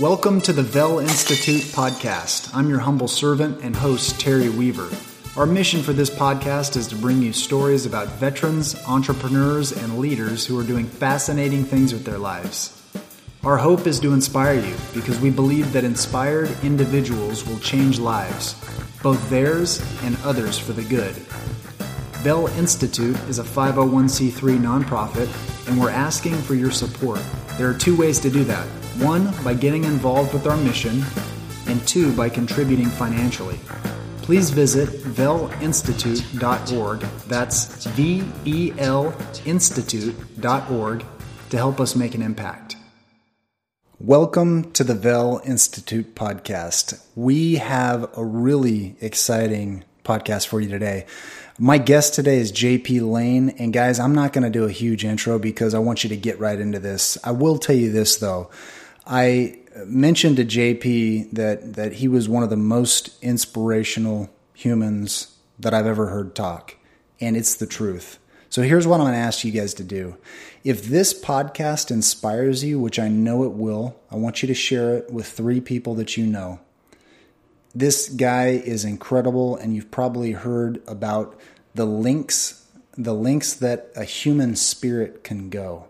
Welcome to the Vel Institute podcast. I'm your humble servant and host, Terry Weaver. Our mission for this podcast is to bring you stories about veterans, entrepreneurs, and leaders who are doing fascinating things with their lives. Our hope is to inspire you because we believe that inspired individuals will change lives, both theirs and others for the good. Vel Institute is a 501c3 nonprofit, and we're asking for your support. There are two ways to do that one, by getting involved with our mission, and two, by contributing financially. Please visit velinstitute.org, that's V E L Institute.org, to help us make an impact. Welcome to the Vel Institute podcast. We have a really exciting podcast for you today. My guest today is JP Lane. And guys, I'm not going to do a huge intro because I want you to get right into this. I will tell you this though. I mentioned to JP that, that he was one of the most inspirational humans that I've ever heard talk. And it's the truth. So here's what I'm going to ask you guys to do. If this podcast inspires you, which I know it will, I want you to share it with three people that you know. This guy is incredible, and you've probably heard about the links, the links that a human spirit can go.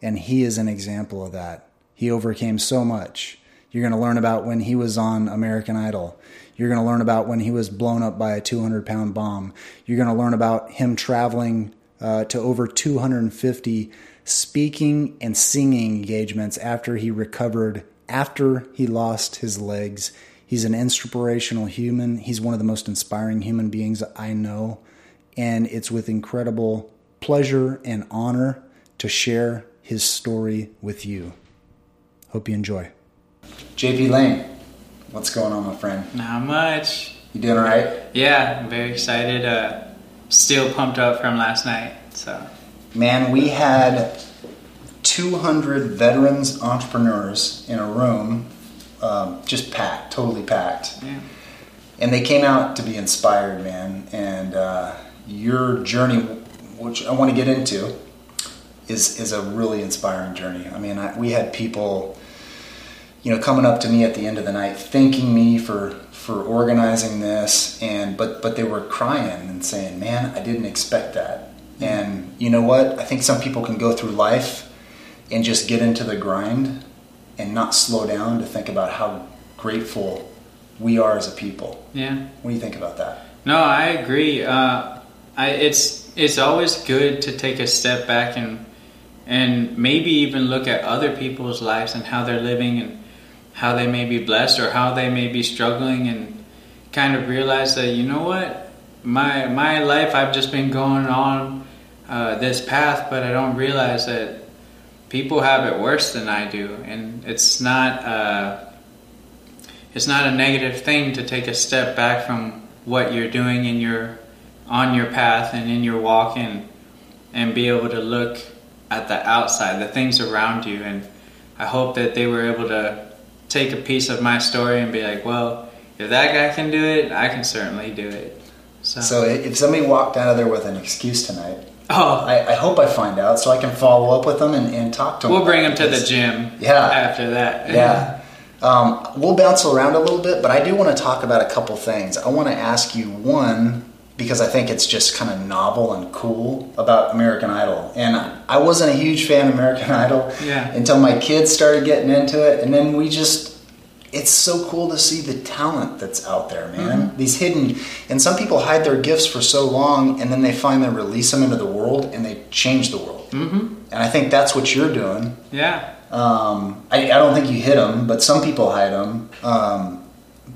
And he is an example of that. He overcame so much. You're going to learn about when he was on American Idol. You're going to learn about when he was blown up by a 200 pound bomb. You're going to learn about him traveling uh, to over 250 speaking and singing engagements after he recovered, after he lost his legs He's an inspirational human. He's one of the most inspiring human beings I know. And it's with incredible pleasure and honor to share his story with you. Hope you enjoy. JP Lane, what's going on, my friend? Not much. You doing all right? Yeah, I'm very excited. Uh, still pumped up from last night. So, man, we had 200 veterans entrepreneurs in a room um, just packed, totally packed. Yeah. And they came out to be inspired, man. And uh, your journey, which I want to get into, is is a really inspiring journey. I mean, I, we had people, you know, coming up to me at the end of the night, thanking me for for organizing this, and but but they were crying and saying, "Man, I didn't expect that." And you know what? I think some people can go through life and just get into the grind and not slow down to think about how grateful we are as a people. Yeah. What do you think about that? No, I agree. Uh, I, it's it's always good to take a step back and and maybe even look at other people's lives and how they're living and how they may be blessed or how they may be struggling and kind of realize that you know what my my life I've just been going on uh, this path, but I don't realize that people have it worse than I do, and it's not uh, it's not a negative thing to take a step back from what you're doing in your on your path and in your walk and and be able to look at the outside, the things around you, and I hope that they were able to take a piece of my story and be like, well, if that guy can do it, I can certainly do it. So, so if somebody walked out of there with an excuse tonight, Oh, I, I, hope I find out so I can follow up with them and, and talk to them. We'll bring them to the gym. Yeah. After that. Yeah. Um, we'll bounce around a little bit, but I do want to talk about a couple things. I want to ask you one because I think it's just kind of novel and cool about American Idol. And I wasn't a huge fan of American Idol yeah. until my kids started getting into it, and then we just it's so cool to see the talent that's out there, man. Mm-hmm. These hidden, and some people hide their gifts for so long, and then they finally release them into the world, and they change the world. Mm-hmm. And I think that's what you're doing. Yeah. Um, I, I, don't think you hit them, but some people hide them. Um,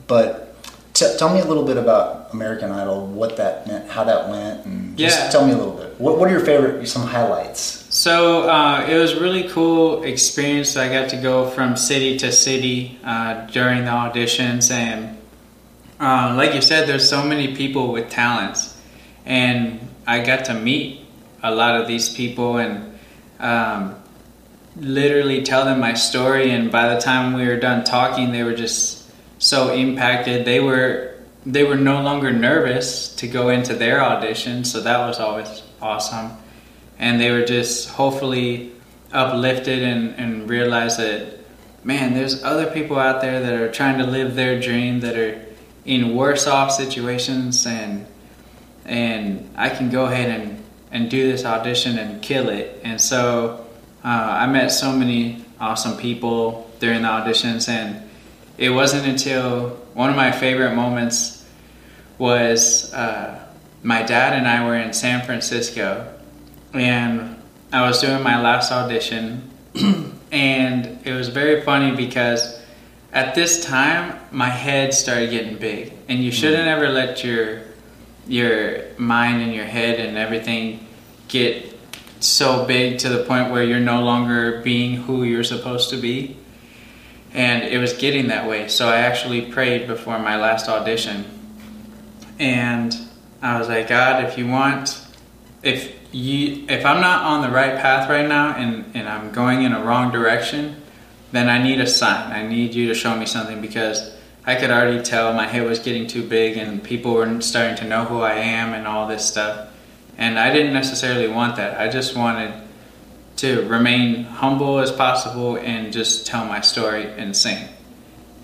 but t- tell me a little bit about American Idol, what that meant, how that went, and just yeah. tell me a little bit. What, what are your favorite, some highlights? So uh, it was really cool experience. I got to go from city to city uh, during the auditions, and uh, like you said, there's so many people with talents, and I got to meet a lot of these people and um, literally tell them my story. And by the time we were done talking, they were just so impacted. They were they were no longer nervous to go into their audition, so that was always awesome and they were just hopefully uplifted and, and realized that man, there's other people out there that are trying to live their dream that are in worse off situations and and I can go ahead and, and do this audition and kill it. And so uh, I met so many awesome people during the auditions, and it wasn't until one of my favorite moments was uh, my dad and I were in San Francisco, and I was doing my last audition, and it was very funny because at this time my head started getting big, and you shouldn't mm. ever let your your mind and your head and everything get so big to the point where you're no longer being who you're supposed to be. And it was getting that way. So I actually prayed before my last audition. And I was like, God, if you want, if you, if I'm not on the right path right now and, and I'm going in a wrong direction, then I need a sign. I need you to show me something because I could already tell my head was getting too big and people were starting to know who I am and all this stuff. And I didn't necessarily want that. I just wanted to remain humble as possible and just tell my story and sing.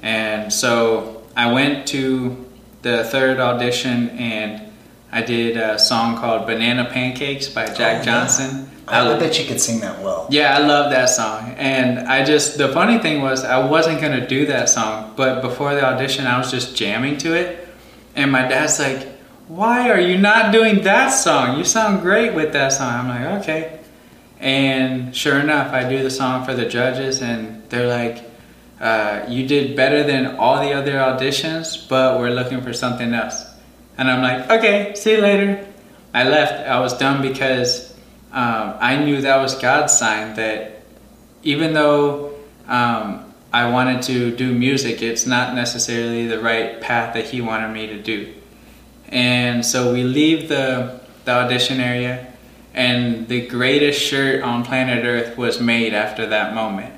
And so I went to the third audition and I did a song called Banana Pancakes by Jack oh, Johnson. I, I bet you could sing that well. Yeah, I love that song. And I just, the funny thing was, I wasn't going to do that song, but before the audition, I was just jamming to it. And my dad's like, Why are you not doing that song? You sound great with that song. I'm like, Okay. And sure enough, I do the song for the judges, and they're like, uh, You did better than all the other auditions, but we're looking for something else. And I'm like, Okay, see you later. I left. I was done because um, I knew that was God's sign that even though um, I wanted to do music, it's not necessarily the right path that He wanted me to do. And so we leave the, the audition area, and the greatest shirt on planet Earth was made after that moment.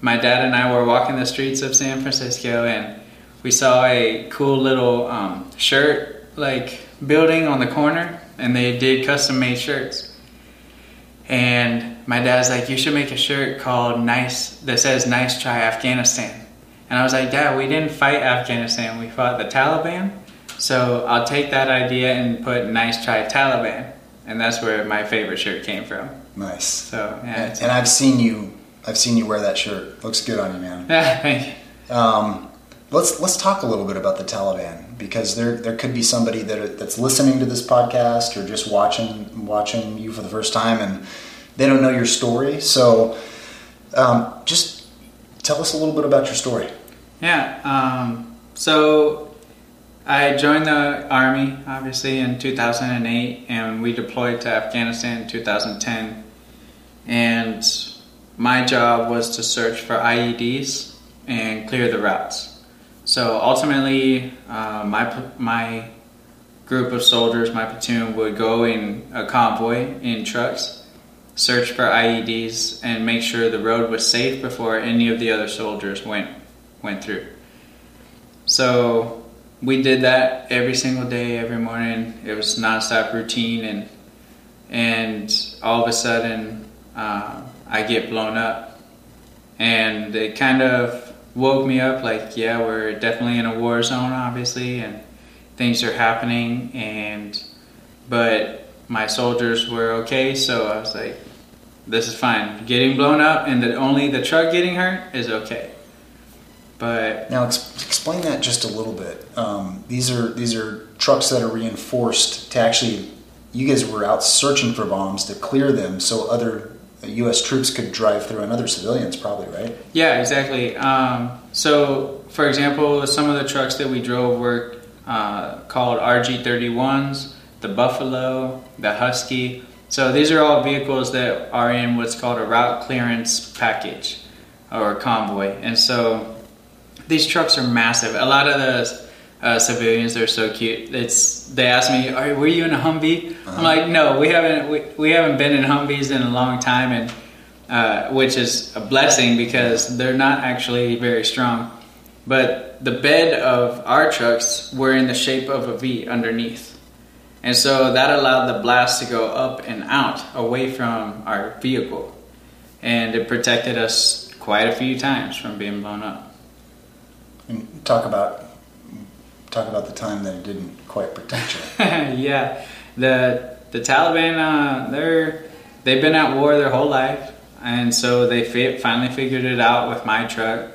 My dad and I were walking the streets of San Francisco, and we saw a cool little um, shirt like building on the corner, and they did custom made shirts. And my dad's like, you should make a shirt called Nice that says Nice Try Afghanistan. And I was like, Dad, we didn't fight Afghanistan, we fought the Taliban. So I'll take that idea and put Nice Try Taliban. And that's where my favorite shirt came from. Nice. So yeah. And, and I've seen you I've seen you wear that shirt. Looks good on you, man. Thank you. Um, let's let's talk a little bit about the Taliban because there there could be somebody that that's listening to this podcast or just watching watching you for the first time and they don't know your story. So um, just tell us a little bit about your story. Yeah. Um, so I joined the army obviously in 2008 and we deployed to Afghanistan in 2010 and my job was to search for IEDs and clear the routes. So ultimately, uh, my my group of soldiers, my platoon, would go in a convoy in trucks, search for IEDs, and make sure the road was safe before any of the other soldiers went went through. So we did that every single day, every morning. It was nonstop routine, and and all of a sudden, uh, I get blown up, and it kind of woke me up like, yeah, we're definitely in a war zone, obviously, and things are happening. And but my soldiers were okay, so I was like, this is fine. Getting blown up and the, only the truck getting hurt is okay. But now ex- explain that just a little bit. Um, these are these are trucks that are reinforced to actually. You guys were out searching for bombs to clear them so other U.S. troops could drive through and other civilians, probably, right? Yeah, exactly. Um, so, for example, some of the trucks that we drove were uh, called RG31s, the Buffalo, the Husky. So, these are all vehicles that are in what's called a route clearance package or convoy. And so, these trucks are massive. A lot of the uh, civilians. They're so cute. It's they ask me, Are, "Were you in a Humvee?" Uh-huh. I'm like, "No, we haven't. We, we haven't been in Humvees in a long time, and uh, which is a blessing because they're not actually very strong. But the bed of our trucks were in the shape of a V underneath, and so that allowed the blast to go up and out away from our vehicle, and it protected us quite a few times from being blown up. And talk about talk about the time that it didn't quite protect you. yeah, the the Taliban uh, they're they've been at war their whole life, and so they fi- finally figured it out with my truck,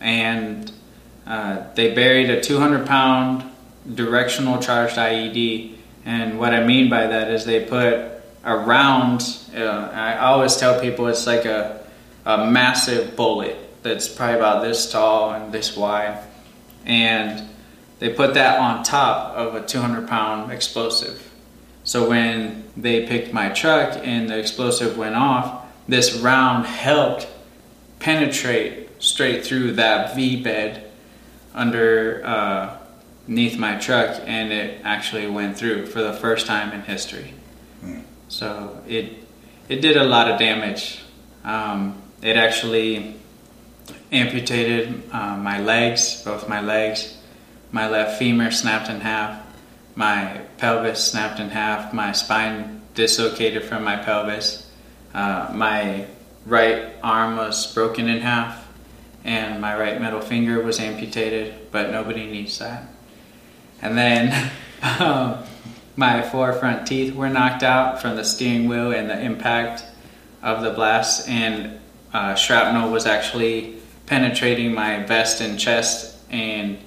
and uh, they buried a 200 pound directional charged IED. And what I mean by that is they put a round. Uh, I always tell people it's like a a massive bullet that's probably about this tall and this wide, and they put that on top of a 200 pound explosive. So when they picked my truck and the explosive went off, this round helped penetrate straight through that V bed under uh, beneath my truck, and it actually went through for the first time in history. Mm. So it it did a lot of damage. Um, it actually amputated uh, my legs, both my legs. My left femur snapped in half. My pelvis snapped in half. My spine dislocated from my pelvis. Uh, my right arm was broken in half, and my right middle finger was amputated. But nobody needs that. And then um, my four front teeth were knocked out from the steering wheel and the impact of the blast, and uh, shrapnel was actually penetrating my vest and chest and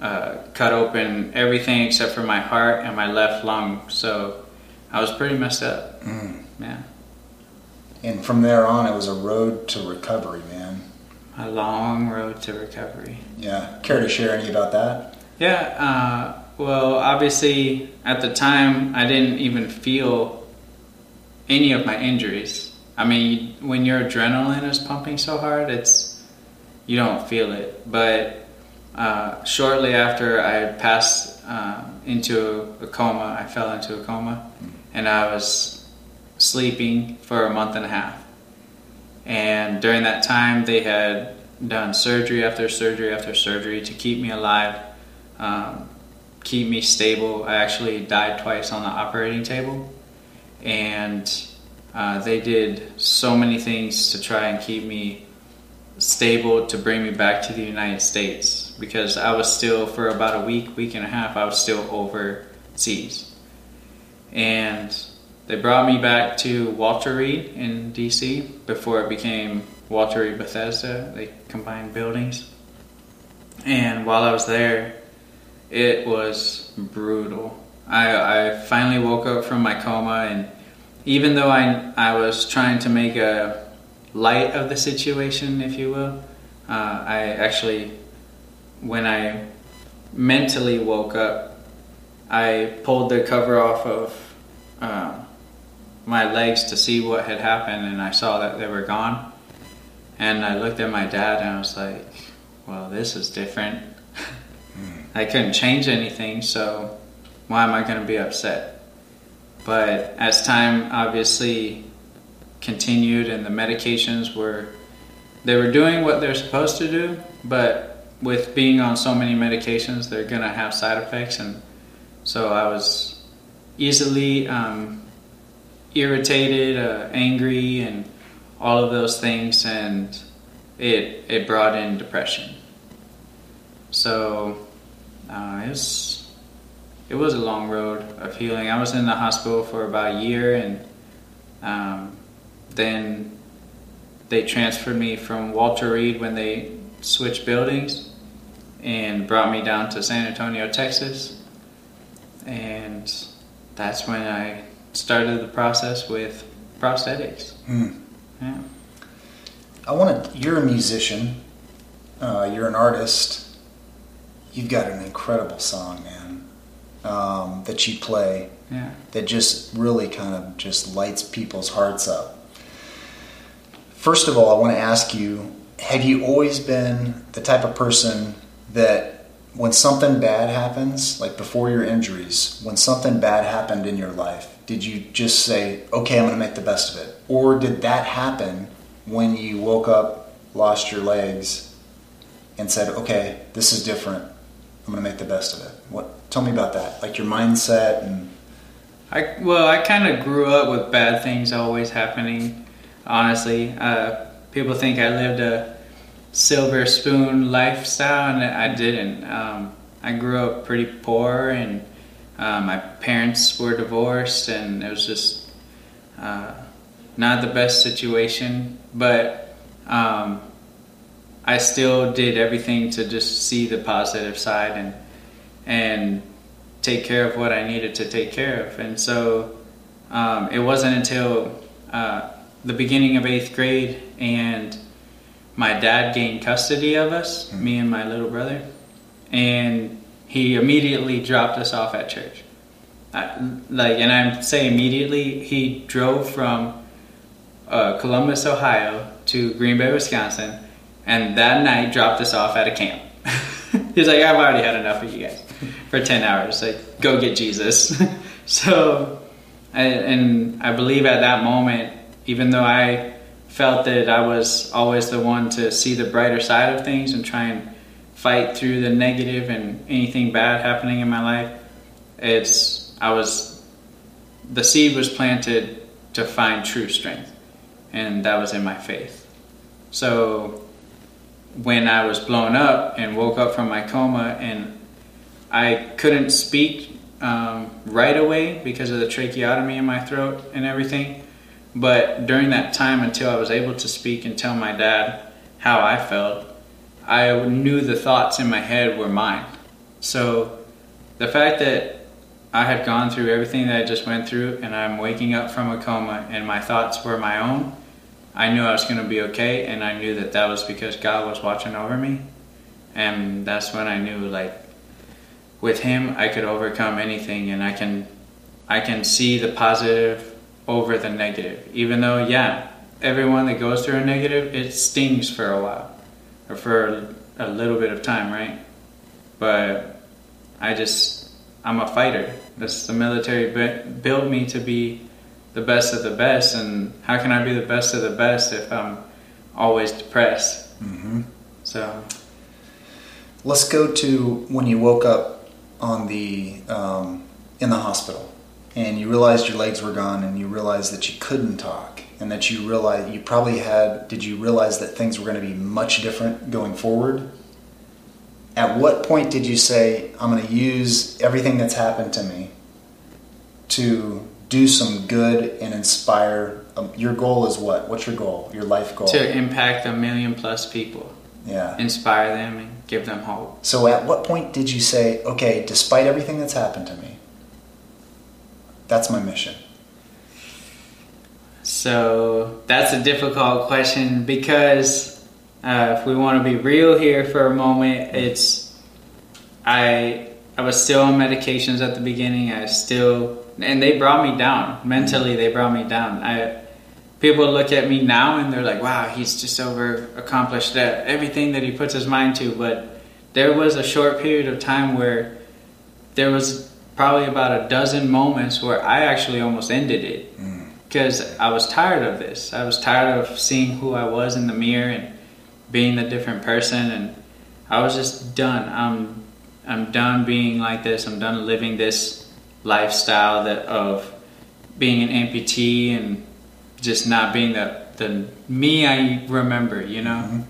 uh, cut open everything except for my heart and my left lung. So I was pretty messed up. Mm. Yeah. And from there on, it was a road to recovery, man. A long road to recovery. Yeah. Care to share any about that? Yeah. Uh, well, obviously, at the time, I didn't even feel any of my injuries. I mean, when your adrenaline is pumping so hard, it's you don't feel it. But uh, shortly after I had passed uh, into a coma, I fell into a coma, and I was sleeping for a month and a half. And during that time, they had done surgery after surgery after surgery to keep me alive, um, keep me stable. I actually died twice on the operating table, and uh, they did so many things to try and keep me stable to bring me back to the United States because I was still, for about a week, week and a half, I was still overseas. And they brought me back to Walter Reed in DC before it became Walter Reed Bethesda. They combined buildings. And while I was there, it was brutal. I, I finally woke up from my coma and even though I, I was trying to make a light of the situation, if you will, uh, I actually, when I mentally woke up, I pulled the cover off of uh, my legs to see what had happened, and I saw that they were gone. And I looked at my dad, and I was like, "Well, this is different. I couldn't change anything, so why am I going to be upset?" But as time obviously continued and the medications were, they were doing what they're supposed to do, but with being on so many medications, they're going to have side effects. And so I was easily um, irritated, uh, angry, and all of those things. And it, it brought in depression. So uh, it was it was a long road of healing. I was in the hospital for about a year, and um, then they transferred me from Walter Reed when they switched buildings and brought me down to San Antonio, Texas. And that's when I started the process with prosthetics. Mm. Yeah. I want to. You're a musician. Uh, you're an artist. You've got an incredible song, man um, that you play yeah. that just really kind of just lights people's hearts up. First of all, I want to ask you have you always been the type of person that when something bad happens, like before your injuries, when something bad happened in your life, did you just say, okay, I'm going to make the best of it? Or did that happen when you woke up, lost your legs, and said, okay, this is different? I'm going to make the best of it? What Tell me about that, like your mindset and. I well, I kind of grew up with bad things always happening. Honestly, uh, people think I lived a silver spoon lifestyle, and I didn't. Um, I grew up pretty poor, and uh, my parents were divorced, and it was just uh, not the best situation. But um, I still did everything to just see the positive side and and take care of what I needed to take care of. And so um, it wasn't until uh, the beginning of eighth grade and my dad gained custody of us, mm-hmm. me and my little brother, and he immediately dropped us off at church. I, like, and I'm saying immediately, he drove from uh, Columbus, Ohio, to Green Bay, Wisconsin, and that night dropped us off at a camp. He's like, I've already had enough of you guys for 10 hours. Like, go get Jesus. so, I, and I believe at that moment, even though I felt that I was always the one to see the brighter side of things and try and fight through the negative and anything bad happening in my life, it's, I was, the seed was planted to find true strength. And that was in my faith. So, when I was blown up and woke up from my coma and I couldn't speak um, right away because of the tracheotomy in my throat and everything. But during that time, until I was able to speak and tell my dad how I felt, I knew the thoughts in my head were mine. So the fact that I had gone through everything that I just went through and I'm waking up from a coma and my thoughts were my own I knew I was going to be okay, and I knew that that was because God was watching over me. And that's when I knew, like, with Him, I could overcome anything, and I can, I can see the positive over the negative. Even though, yeah, everyone that goes through a negative, it stings for a while, or for a little bit of time, right? But I just, I'm a fighter. This the military built me to be the best of the best, and how can I be the best of the best if I'm always depressed? Mm-hmm. So, let's go to when you woke up on the um, in the hospital, and you realized your legs were gone, and you realized that you couldn't talk, and that you realized you probably had. Did you realize that things were going to be much different going forward? At what point did you say, "I'm going to use everything that's happened to me to do some good and inspire. Um, your goal is what? What's your goal? Your life goal? To impact a million plus people. Yeah. Inspire them and give them hope. So, at what point did you say, okay, despite everything that's happened to me, that's my mission? So, that's a difficult question because uh, if we want to be real here for a moment, it's I I was still on medications at the beginning. I still and they brought me down mentally. They brought me down. I people look at me now and they're like, "Wow, he's just over accomplished that everything that he puts his mind to." But there was a short period of time where there was probably about a dozen moments where I actually almost ended it because mm. I was tired of this. I was tired of seeing who I was in the mirror and being a different person, and I was just done. I'm I'm done being like this. I'm done living this lifestyle that of being an amputee and just not being the the me I remember, you know. Mm-hmm.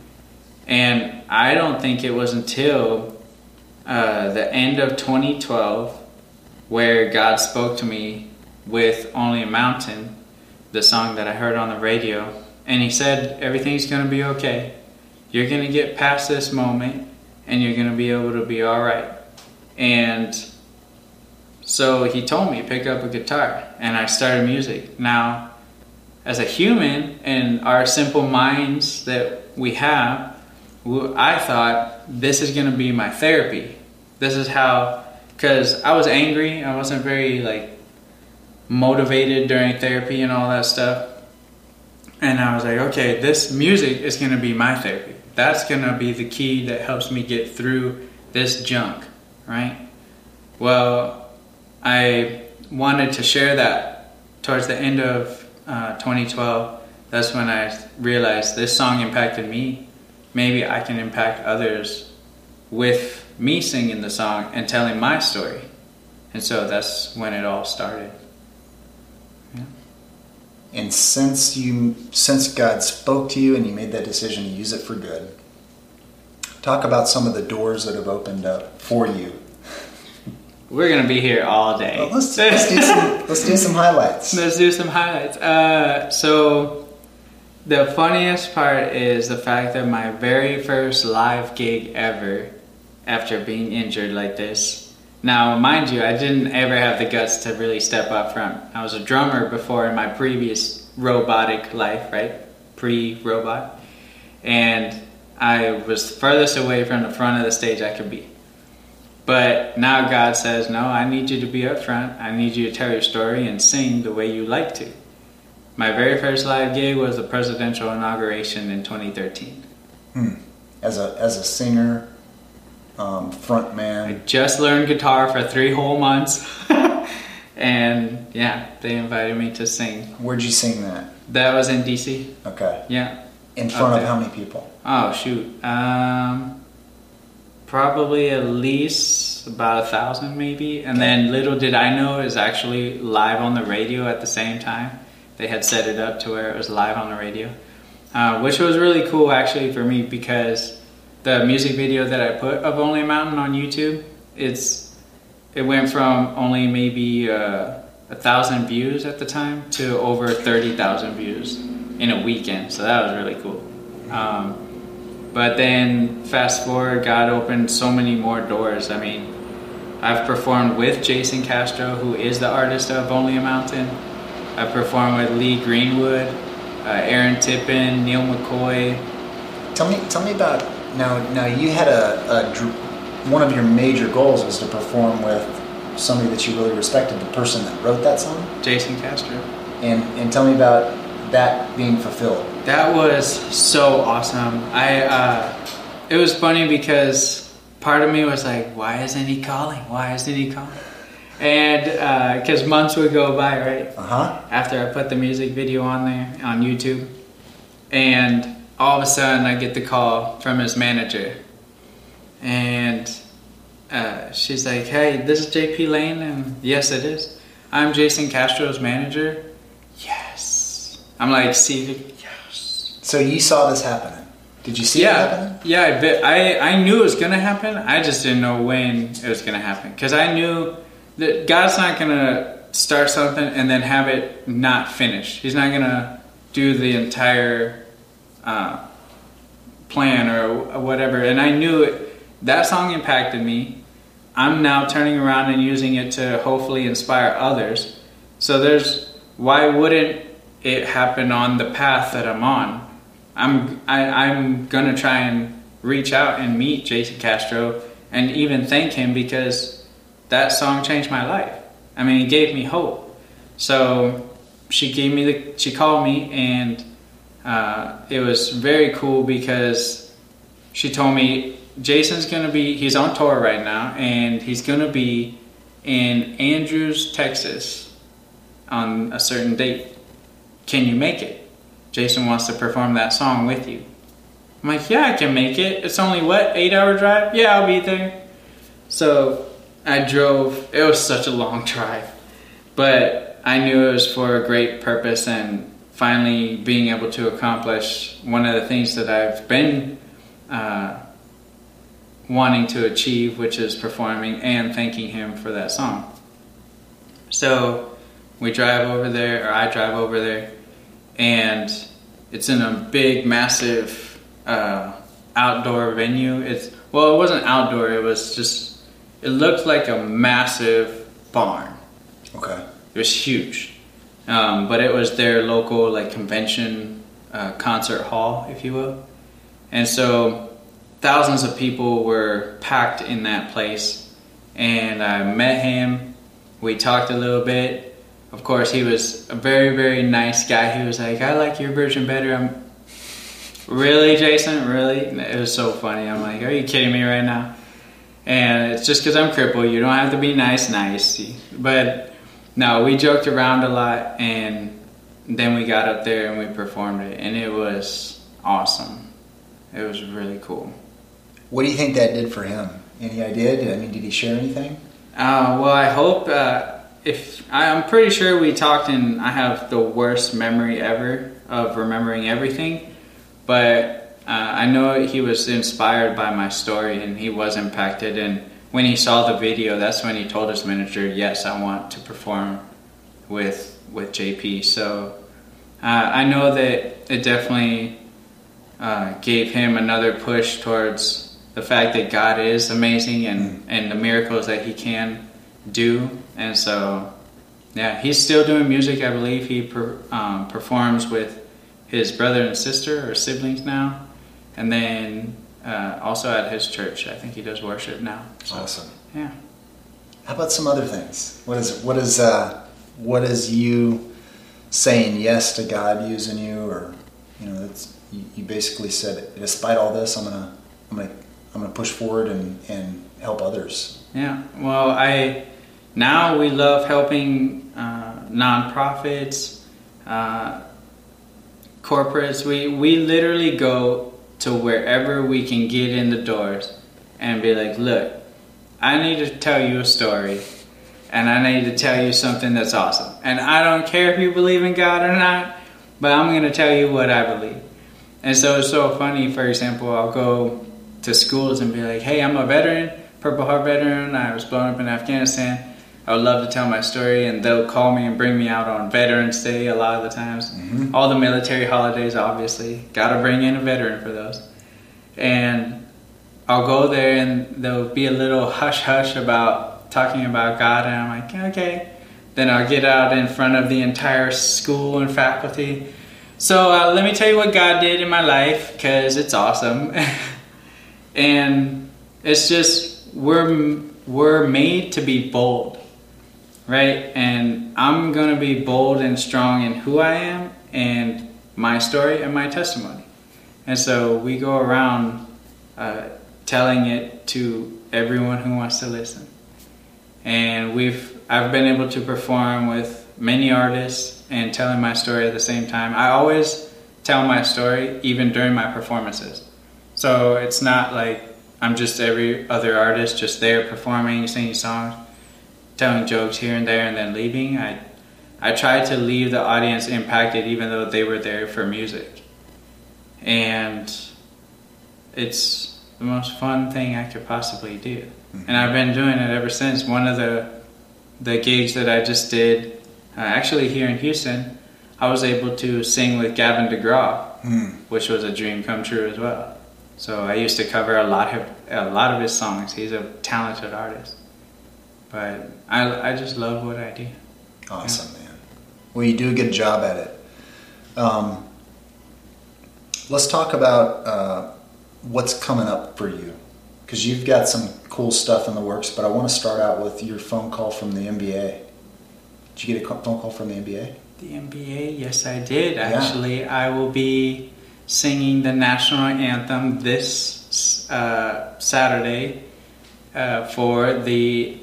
And I don't think it was until uh, the end of 2012 where God spoke to me with "Only a Mountain," the song that I heard on the radio, and He said, "Everything's going to be okay. You're going to get past this moment, and you're going to be able to be all right." And so he told me pick up a guitar, and I started music. Now, as a human and our simple minds that we have, I thought this is going to be my therapy. This is how, because I was angry. I wasn't very like motivated during therapy and all that stuff. And I was like, okay, this music is going to be my therapy. That's going to be the key that helps me get through this junk, right? Well, I wanted to share that towards the end of uh, 2012. That's when I realized this song impacted me. Maybe I can impact others with me singing the song and telling my story. And so that's when it all started. Yeah. And since you since God spoke to you and you made that decision to use it for good, talk about some of the doors that have opened up for you. We're gonna be here all day. Well, let's, let's, do some, let's do some highlights. Let's do some highlights. Uh, so, the funniest part is the fact that my very first live gig ever, after being injured like this. Now, mind you, I didn't ever have the guts to really step up front. I was a drummer before in my previous robotic life, right? Pre robot. And I was furthest away from the front of the stage I could be. But now God says, No, I need you to be up front. I need you to tell your story and sing the way you like to. My very first live gig was the presidential inauguration in 2013. Hmm. As a as a singer, um, front man. I just learned guitar for three whole months. and yeah, they invited me to sing. Where'd you sing that? That was in DC. Okay. Yeah. In front of how many people? Oh shoot. Um probably at least about a thousand maybe. And then little did I know it was actually live on the radio at the same time. They had set it up to where it was live on the radio. Uh, which was really cool actually for me because the music video that I put of Only a Mountain on YouTube, it's it went from only maybe uh, a thousand views at the time to over thirty thousand views in a weekend. So that was really cool. Um, but then fast forward, God opened so many more doors. I mean, I've performed with Jason Castro, who is the artist of Only a Mountain. I've performed with Lee Greenwood, uh, Aaron Tippin, Neal McCoy. Tell me, tell me about now. Now you had a, a one of your major goals was to perform with somebody that you really respected, the person that wrote that song, Jason Castro. And and tell me about that being fulfilled. That was so awesome. I uh, it was funny because part of me was like, why isn't he calling? Why isn't he calling? And because uh, months would go by, right? Uh huh. After I put the music video on there on YouTube, and all of a sudden I get the call from his manager, and uh, she's like, "Hey, this is JP Lane," and yes, it is. I'm Jason Castro's manager. Yes. I'm like, see, yes. So you saw this happening. Did you see yeah, it happening? Yeah, I, I knew it was going to happen. I just didn't know when it was going to happen. Because I knew that God's not going to start something and then have it not finished. He's not going to do the entire uh, plan or whatever. And I knew it, that song impacted me. I'm now turning around and using it to hopefully inspire others. So there's why wouldn't it happen on the path that I'm on? I'm I, am i am gonna try and reach out and meet Jason Castro and even thank him because that song changed my life. I mean, it gave me hope. So she gave me the she called me and uh, it was very cool because she told me Jason's gonna be he's on tour right now and he's gonna be in Andrews, Texas on a certain date. Can you make it? Jason wants to perform that song with you. I'm like, yeah, I can make it. It's only what, eight hour drive? Yeah, I'll be there. So I drove. It was such a long drive, but I knew it was for a great purpose and finally being able to accomplish one of the things that I've been uh, wanting to achieve, which is performing and thanking him for that song. So we drive over there, or I drive over there, and it's in a big, massive uh, outdoor venue. It's well, it wasn't outdoor. It was just. It looked like a massive barn. Okay. It was huge, um, but it was their local like convention uh, concert hall, if you will, and so thousands of people were packed in that place. And I met him. We talked a little bit of course, he was a very, very nice guy. He was like, I like your version better. I'm really, Jason, really? It was so funny. I'm like, are you kidding me right now? And it's just because I'm crippled. You don't have to be nice, nice. But no, we joked around a lot, and then we got up there and we performed it, and it was awesome. It was really cool. What do you think that did for him? Any idea? Did, I mean, did he share anything? Uh, well, I hope. Uh, if I'm pretty sure we talked, and I have the worst memory ever of remembering everything, but uh, I know he was inspired by my story and he was impacted. And when he saw the video, that's when he told his manager, "Yes, I want to perform with with JP." So uh, I know that it definitely uh, gave him another push towards the fact that God is amazing and, and the miracles that He can do. And so, yeah, he's still doing music. I believe he per, um, performs with his brother and sister or siblings now, and then uh, also at his church. I think he does worship now. So, awesome. Yeah. How about some other things? What is what is uh, what is you saying yes to God using you, or you know, you, you basically said, despite all this, I'm gonna I'm gonna I'm gonna push forward and and help others. Yeah. Well, I now we love helping uh, nonprofits. Uh, corporates, we, we literally go to wherever we can get in the doors and be like, look, I need to tell you a story and I need to tell you something that's awesome. And I don't care if you believe in God or not, but I'm going to tell you what I believe. And so it's so funny, for example, I'll go to schools and be like, hey, I'm a veteran, Purple Heart veteran, I was blown up in Afghanistan I would love to tell my story, and they'll call me and bring me out on Veterans Day a lot of the times. Mm-hmm. All the military holidays, obviously, got to bring in a veteran for those. And I'll go there, and there'll be a little hush hush about talking about God, and I'm like, okay. Then I'll get out in front of the entire school and faculty. So uh, let me tell you what God did in my life, because it's awesome. and it's just we're we're made to be bold right? And I'm going to be bold and strong in who I am and my story and my testimony. And so we go around uh, telling it to everyone who wants to listen. And we've I've been able to perform with many artists and telling my story at the same time. I always tell my story even during my performances. So it's not like I'm just every other artist just there performing, singing songs telling jokes here and there and then leaving. I I tried to leave the audience impacted even though they were there for music. And it's the most fun thing I could possibly do. Mm-hmm. And I've been doing it ever since. One of the the gigs that I just did, uh, actually here in Houston, I was able to sing with Gavin DeGraw, mm. which was a dream come true as well. So I used to cover a lot of a lot of his songs. He's a talented artist. But I, I just love what I do. Awesome, yeah. man. Well, you do a good job at it. Um, let's talk about uh, what's coming up for you because you've got some cool stuff in the works. But I want to start out with your phone call from the NBA. Did you get a phone call from the NBA? The NBA, yes, I did. Actually, yeah. I will be singing the national anthem this uh, Saturday uh, for the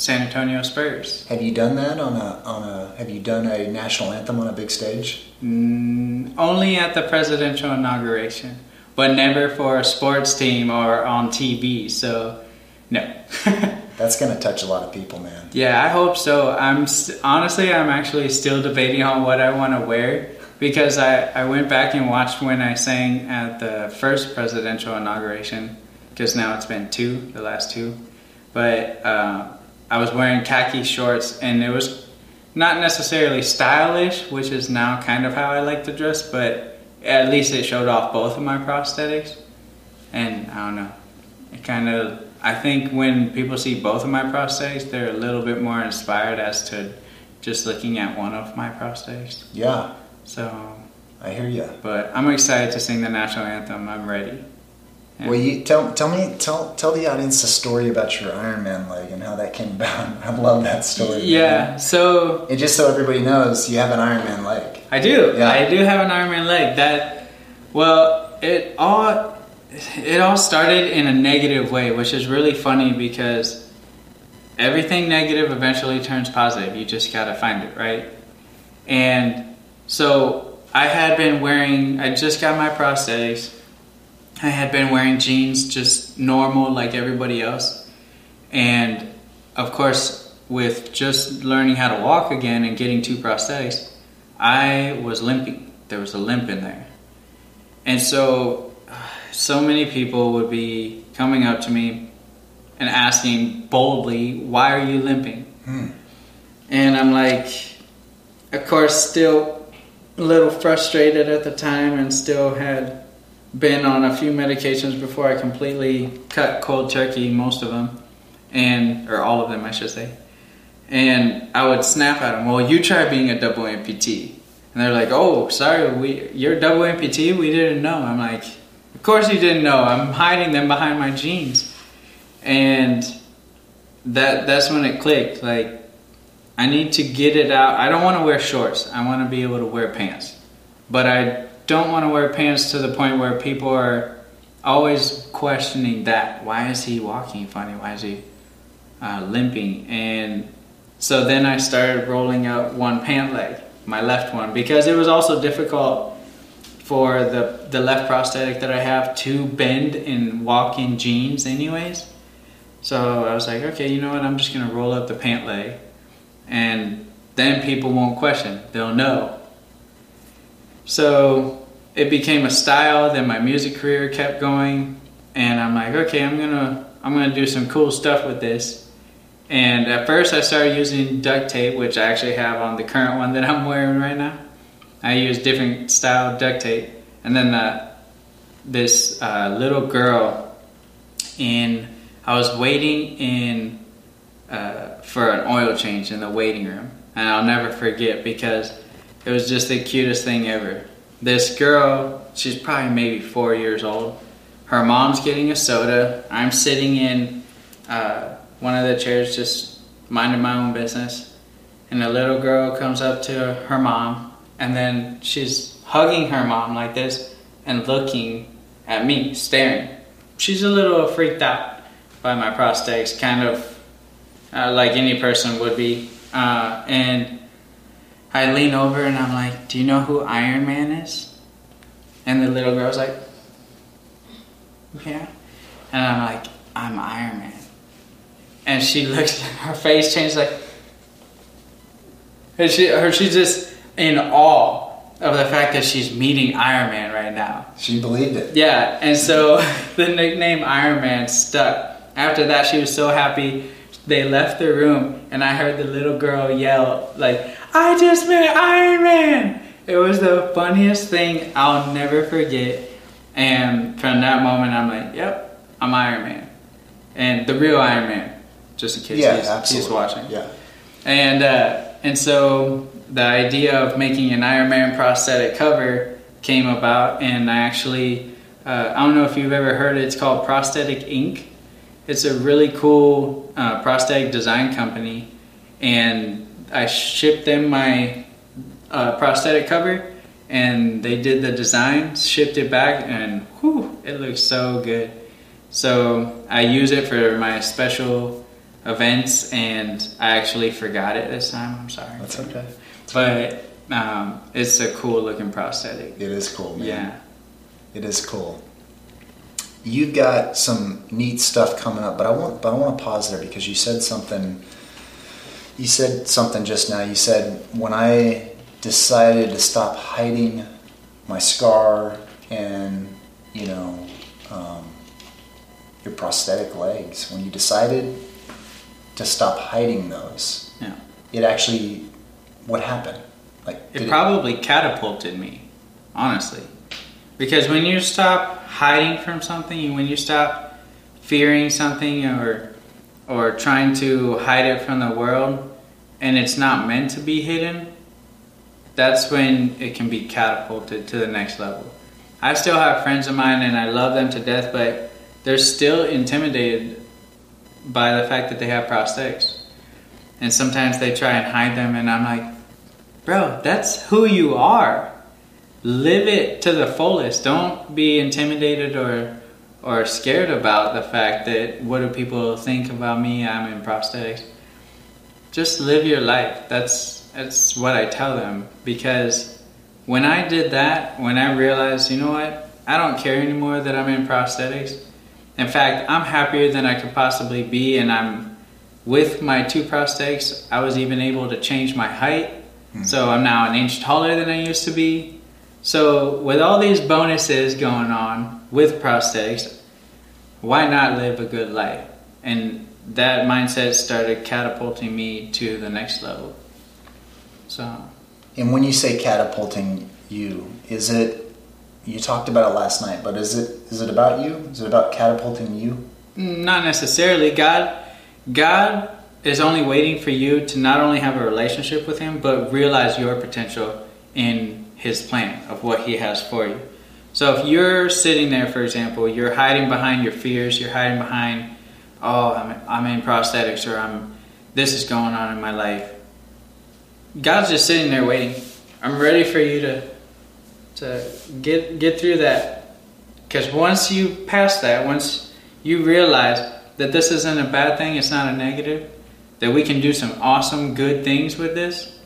San Antonio Spurs. Have you done that on a on a? Have you done a national anthem on a big stage? Mm, only at the presidential inauguration, but never for a sports team or on TV. So, no. That's gonna touch a lot of people, man. Yeah, I hope so. I'm st- honestly, I'm actually still debating on what I want to wear because I I went back and watched when I sang at the first presidential inauguration because now it's been two, the last two, but. Uh, I was wearing khaki shorts, and it was not necessarily stylish, which is now kind of how I like to dress, but at least it showed off both of my prosthetics. And I don't know, it kind of, I think when people see both of my prosthetics, they're a little bit more inspired as to just looking at one of my prosthetics. Yeah. So. I hear you. But I'm excited to sing the national anthem. I'm ready. Well, you tell tell me tell tell the audience a story about your Ironman leg and how that came about. I love that story. Yeah. Man. So and just so everybody knows, you have an Ironman leg. I do. Yeah. I do have an Ironman leg. That well, it all it all started in a negative way, which is really funny because everything negative eventually turns positive. You just got to find it, right? And so I had been wearing. I just got my prosthetics I had been wearing jeans just normal like everybody else. And of course, with just learning how to walk again and getting two prosthetics, I was limping. There was a limp in there. And so, so many people would be coming up to me and asking boldly, Why are you limping? Hmm. And I'm like, of course, still a little frustrated at the time and still had been on a few medications before I completely cut cold turkey, most of them, and or all of them, I should say. And I would snap at them. Well, you try being a double amputee, and they're like, "Oh, sorry, we you're a double amputee. We didn't know." I'm like, "Of course you didn't know. I'm hiding them behind my jeans," and that that's when it clicked. Like, I need to get it out. I don't want to wear shorts. I want to be able to wear pants, but I don't want to wear pants to the point where people are always questioning that. Why is he walking funny? Why is he uh, limping? And so then I started rolling out one pant leg, my left one, because it was also difficult for the, the left prosthetic that I have to bend and walk in jeans, anyways. So I was like, okay, you know what? I'm just gonna roll up the pant leg, and then people won't question. They'll know. So it became a style. Then my music career kept going, and I'm like, okay, I'm gonna I'm gonna do some cool stuff with this. And at first, I started using duct tape, which I actually have on the current one that I'm wearing right now. I use different style duct tape, and then uh, this uh, little girl in I was waiting in uh, for an oil change in the waiting room, and I'll never forget because it was just the cutest thing ever this girl, she's probably maybe four years old. Her mom's getting a soda. I'm sitting in uh, one of the chairs, just minding my own business. And a little girl comes up to her mom, and then she's hugging her mom like this and looking at me, staring. She's a little freaked out by my prosthetics, kind of uh, like any person would be. Uh, and I lean over and I'm like, Do you know who Iron Man is? And the little girl's like, Yeah. And I'm like, I'm Iron Man. And she looks, her face changed like, and she, her, she's just in awe of the fact that she's meeting Iron Man right now. She believed it. Yeah, and so the nickname Iron Man stuck. After that, she was so happy. They left the room, and I heard the little girl yell, like, I just met Iron Man. It was the funniest thing I'll never forget. And from that moment, I'm like, yep, I'm Iron Man. And the real Iron Man, just in case yeah, he's, he's, watching. Yeah. And, uh, and so the idea of making an Iron Man prosthetic cover came about, and I actually, uh, I don't know if you've ever heard it, it's called Prosthetic Ink. It's a really cool uh, prosthetic design company, and I shipped them my uh, prosthetic cover, and they did the design, shipped it back, and whew, it looks so good. So I use it for my special events, and I actually forgot it this time. I'm sorry. That's okay. but um, it's a cool looking prosthetic. It is cool, man. Yeah. It is cool. You've got some neat stuff coming up, but I want but I want to pause there because you said something you said something just now. You said when I decided to stop hiding my scar and you know um, your prosthetic legs, when you decided to stop hiding those, yeah. it actually what happened? Like it probably it... catapulted me, honestly, because when you stop hiding from something, when you stop fearing something or or trying to hide it from the world, and it's not meant to be hidden, that's when it can be catapulted to the next level. I still have friends of mine and I love them to death, but they're still intimidated by the fact that they have prosthetics. And sometimes they try and hide them, and I'm like, bro, that's who you are. Live it to the fullest. Don't be intimidated or or scared about the fact that what do people think about me? I'm in prosthetics just live your life. That's that's what I tell them because when I did that, when I realized, you know what, I don't care anymore that I'm in prosthetics. In fact, I'm happier than I could possibly be, and I'm with my two prosthetics, I was even able to change my height. Hmm. So I'm now an inch taller than I used to be. So with all these bonuses going on with prosthetics, why not live a good life? And that mindset started catapulting me to the next level. So And when you say catapulting you, is it you talked about it last night, but is it is it about you? Is it about catapulting you? Not necessarily. God, God is only waiting for you to not only have a relationship with Him, but realize your potential in His plan of what He has for you. So if you're sitting there, for example, you're hiding behind your fears, you're hiding behind, oh, I'm, I'm in prosthetics, or I'm this is going on in my life. God's just sitting there waiting. I'm ready for you to to get get through that. Because once you pass that, once you realize that this isn't a bad thing, it's not a negative, that we can do some awesome, good things with this,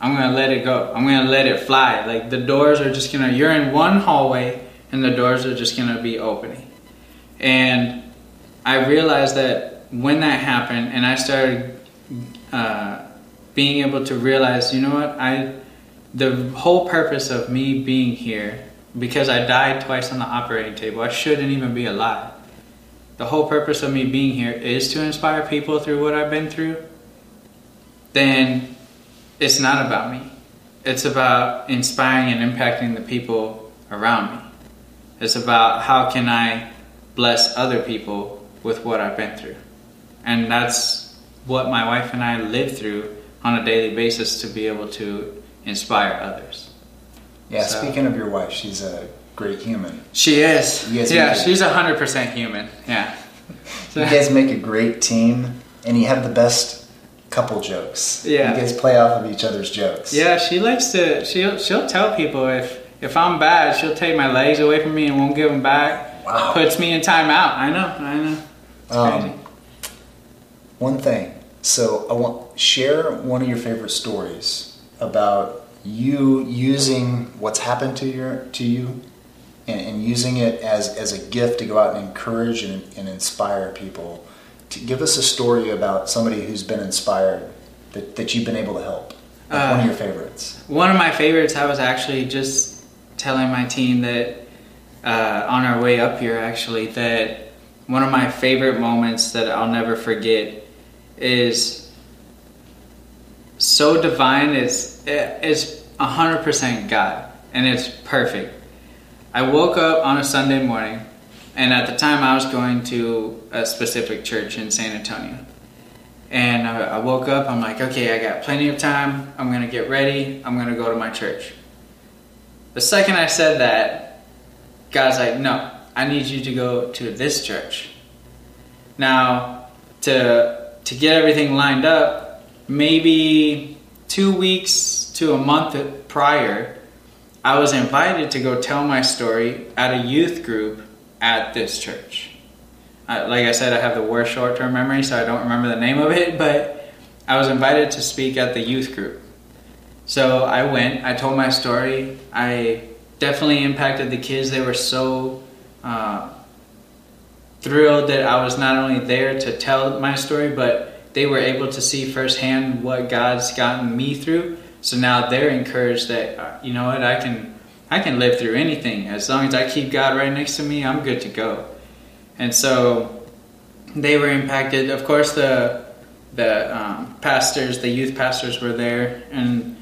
I'm gonna let it go. I'm gonna let it fly. Like the doors are just gonna, you're in one hallway and the doors are just gonna be opening. And I realized that when that happened and I started uh, being able to realize, you know what, I, the whole purpose of me being here, because I died twice on the operating table, I shouldn't even be alive. The whole purpose of me being here is to inspire people through what I've been through. Then it's not about me. It's about inspiring and impacting the people around me. It's about how can I bless other people with what I've been through. And that's what my wife and I live through on a daily basis to be able to inspire others. Yeah, So- speaking of your wife, she's a great human. She is. Yeah, she's hundred percent human. Yeah. You guys make a great team and you have the best couple jokes. Yeah. You guys play off of each other's jokes. Yeah, she likes to. She'll she'll tell people if if I'm bad, she'll take my legs away from me and won't give them back. Wow. Puts me in timeout. I know. I know. Um. One thing. So I want share one of your favorite stories about you using what's happened to your to you and, and using it as, as a gift to go out and encourage and, and inspire people. To give us a story about somebody who's been inspired that, that you've been able to help. Like one of Uh, your favorites. One of my favorites. I was actually just telling my team that uh, on our way up here, actually, that one of my favorite moments that I'll never forget is so divine. It's it's hundred percent God, and it's perfect. I woke up on a Sunday morning, and at the time I was going to a specific church in San Antonio. And I, woke up, I'm like, okay, I got plenty of time. I'm to get ready. I'm to go to my church. The second I said that, God's like, no, I need you to go to this church. Now, to, to get everything lined up, maybe two weeks to a month prior, I was invited to go tell my story at a youth group at this church. I, like I said, I have the worst short term memory, so I don't remember the name of it, but I was invited to speak at the youth group. So I went, I told my story. I definitely impacted the kids. They were so uh, thrilled that I was not only there to tell my story, but they were able to see firsthand what God's gotten me through. So now they're encouraged that uh, you know what I can I can live through anything as long as I keep God right next to me. I'm good to go. And so they were impacted. Of course, the the um, pastors, the youth pastors, were there, and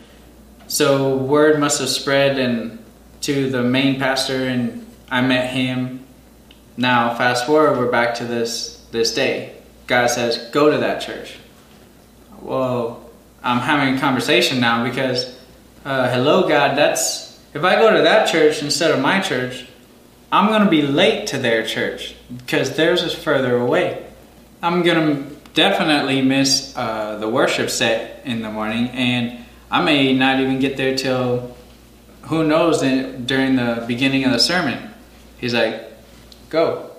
so word must have spread and to the main pastor, and I met him. Now, fast forward, we're back to this this day. God says, "Go to that church." Whoa, I'm having a conversation now because, uh, hello, God. That's if I go to that church instead of my church, I'm going to be late to their church because theirs is further away. I'm going to definitely miss uh, the worship set in the morning, and I may not even get there till who knows in, during the beginning of the sermon. He's like, Go.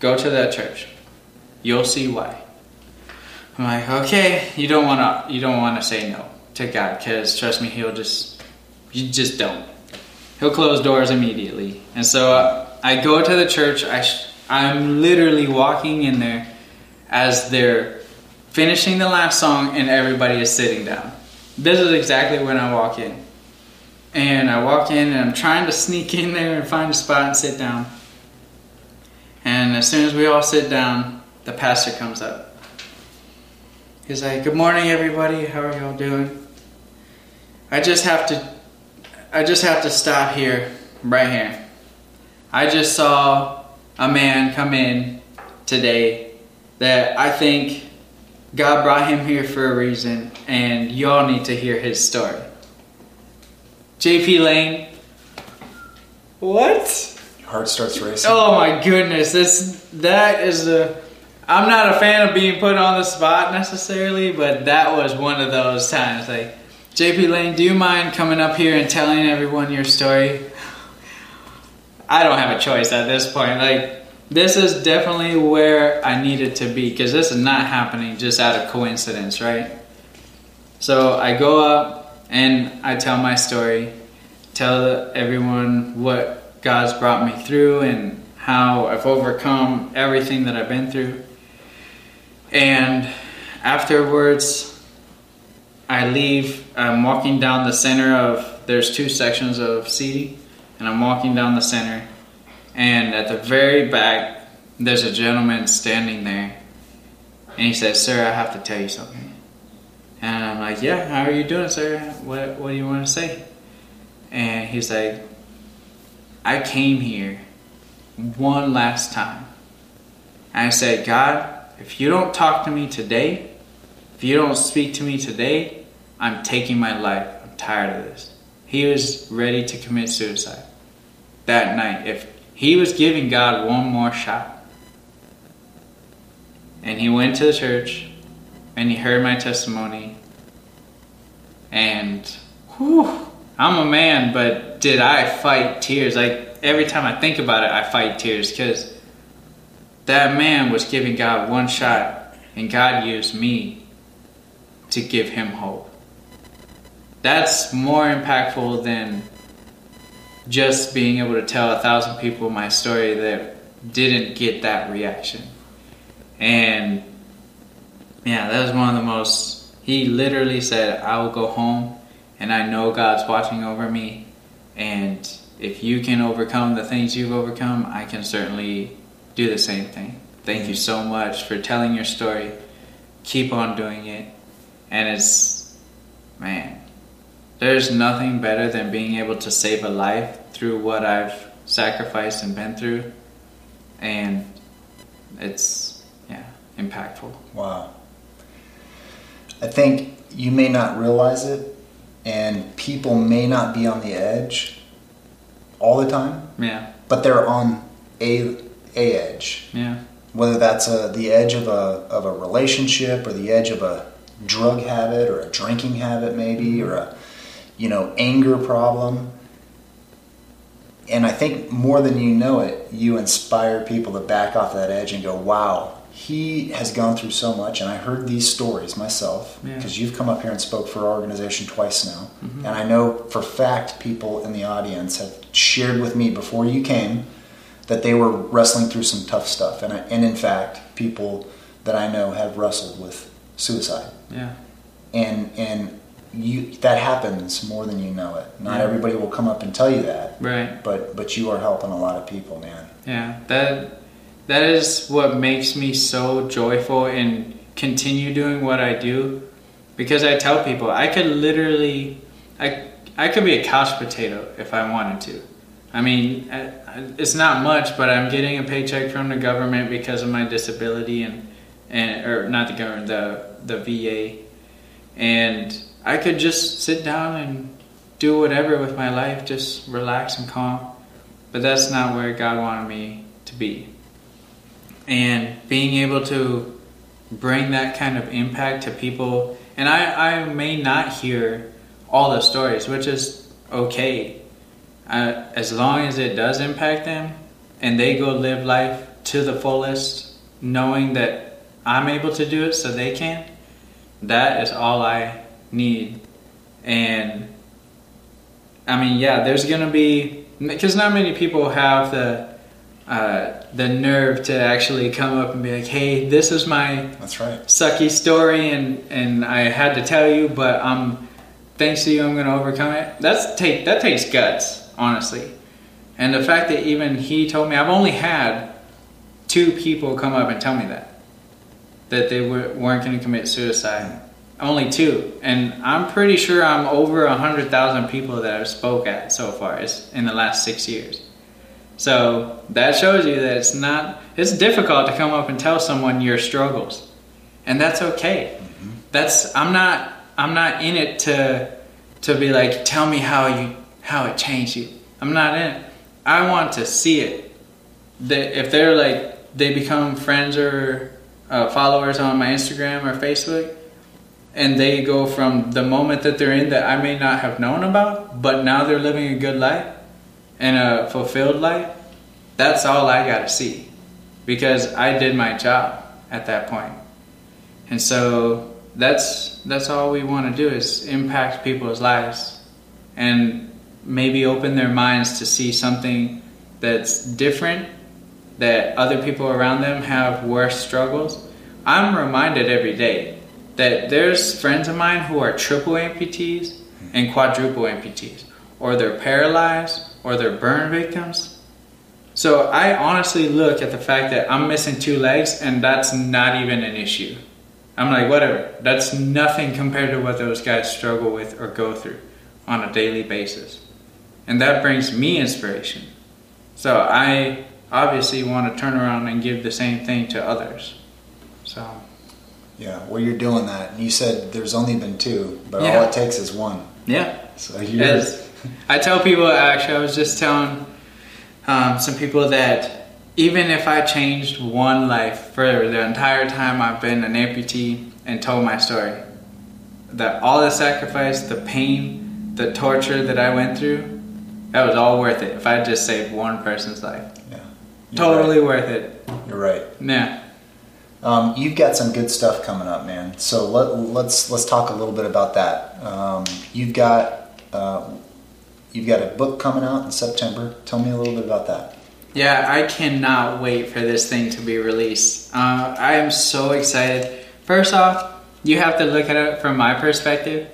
Go to that church. You'll see why. I'm like, okay, you don't want to you don't want to say no to God because trust me, he'll just you just don't. He'll close doors immediately. And so uh, I go to the church. I sh- I'm literally walking in there, as they're finishing the last song and everybody is sitting down. This is exactly when I walk in. And I walk in and I'm trying to sneak in there and find a spot and sit down. And as soon as we all sit down, the pastor comes up. He's like, Good morning, everybody. How are y'all doing? I just have to I just have to stop here, right here. I just saw a man come in today that I think God brought him here for a reason, and y'all need to hear his story. JP Lane. What? Your heart starts racing. Oh my goodness, this that is a. I'm not a fan of being put on the spot necessarily, but that was one of those times. Like, JP Lane, do you mind coming up here and telling everyone your story? I don't have a choice at this point. Like, this is definitely where I needed to be because this is not happening just out of coincidence, right? So I go up and I tell my story, tell everyone what God's brought me through and how I've overcome everything that I've been through. And afterwards, I leave. I'm walking down the center of, there's two sections of seating, and I'm walking down the center and at the very back, there's a gentleman standing there. And he says, Sir, I have to tell you something. And I'm like, Yeah, how are you doing, sir? What, what do you want to say? And he's like, I came here one last time. And I said, God, if you don't talk to me today, if you don't speak to me today, I'm taking my life. I'm tired of this. He was ready to commit suicide that night. If he was giving God one more shot. And he went to the church and he heard my testimony. And whew, I'm a man, but did I fight tears? Like every time I think about it, I fight tears because that man was giving God one shot and God used me to give him hope. That's more impactful than just being able to tell a thousand people my story that didn't get that reaction. And yeah, that was one of the most. He literally said, I will go home and I know God's watching over me. And if you can overcome the things you've overcome, I can certainly do the same thing. Thank you so much for telling your story. Keep on doing it. And it's, man, there's nothing better than being able to save a life through what I've sacrificed and been through. And it's, yeah, impactful. Wow. I think you may not realize it, and people may not be on the edge all the time. Yeah. But they're on a a edge. Yeah. Whether that's a, the edge of a of a relationship or the edge of a drug habit or a drinking habit maybe mm-hmm. or a you know anger problem. And I think more than you know it, you inspire people to back off that edge and go, "Wow, he has gone through so much." And I heard these stories myself Yeah. because you've come up here and spoke for our organization twice now, mm-hmm. and I know for fact people in the audience have shared with me before you came that they were wrestling through some tough stuff, and I, and in fact, people that I know have wrestled with suicide, Yeah. and and you that happens more than you know it. Not Yeah. everybody will come up and tell you that, Right. but but you are helping a lot of people, man. Yeah, that that is what makes me so joyful and continue doing what I do because I tell people I could literally I I could be a couch potato if I wanted to. I mean, it's not much, but I'm getting a paycheck from the government because of my disability and and or not the government, the the VA. And I could just sit down and do whatever with my life, just relax and calm. But that's not where God wanted me to be. And being able to bring that kind of impact to people, and I, I may not hear all the stories, which is okay. Uh, as long as it does impact them and they go live life to the fullest, knowing that I'm able to do it so they can, that is all I need. And I mean, yeah, there's gonna be because not many people have the uh, the nerve to actually come up and be like, "Hey, this is my That's right. sucky story, and and I had to tell you, but um, thanks to you, I'm gonna overcome it." That's take that takes guts, honestly. And the fact that even he told me, I've only had two people come up and tell me that that they were, weren't going to commit suicide. Only two, and I'm pretty sure I'm over a hundred thousand people that I've spoke at so far is in the last six years. So that shows you that it's not it's difficult to come up and tell someone your struggles, and that's okay. That's I'm not I'm not in it to to be like tell me how you how it changed you. I'm not in it. I want to see it. That if they're like they become friends or uh, followers on my Instagram or Facebook, and they go from the moment that they're in that I may not have known about, but now they're living a good life and a fulfilled life. That's all I got to see because I did my job at that point. And so that's that's all we want to do is impact people's lives and maybe open their minds to see something that's different that other people around them have worse struggles. I'm reminded every day that there's friends of mine who are triple amputees and quadruple amputees, or they're paralyzed, or they're burn victims. So I honestly look at the fact that I'm missing two legs, and that's not even an issue. I'm like, whatever. That's nothing compared to what those guys struggle with or go through on a daily basis. And that brings me inspiration. So I obviously want to turn around and give the same thing to others. So Yeah, well, you're doing that. You said there's only been two, but Yeah. all it takes is one. yeah, So you're, I tell people, actually, I was just telling um, some people that even if I changed one life for the entire time I've been an amputee and told my story, that all the sacrifice, the pain, the torture that I went through, that was all worth it if I just saved one person's life. yeah, you're Totally worth it. You're right. Yeah. Um, you've got some good stuff coming up, man. So let, let's let's talk a little bit about that. Um, you've got uh, you've got a book coming out in September. Tell me a little bit about that. Yeah, I cannot wait for this thing to be released. Uh, I am so excited. First off, you have to look at it from my perspective.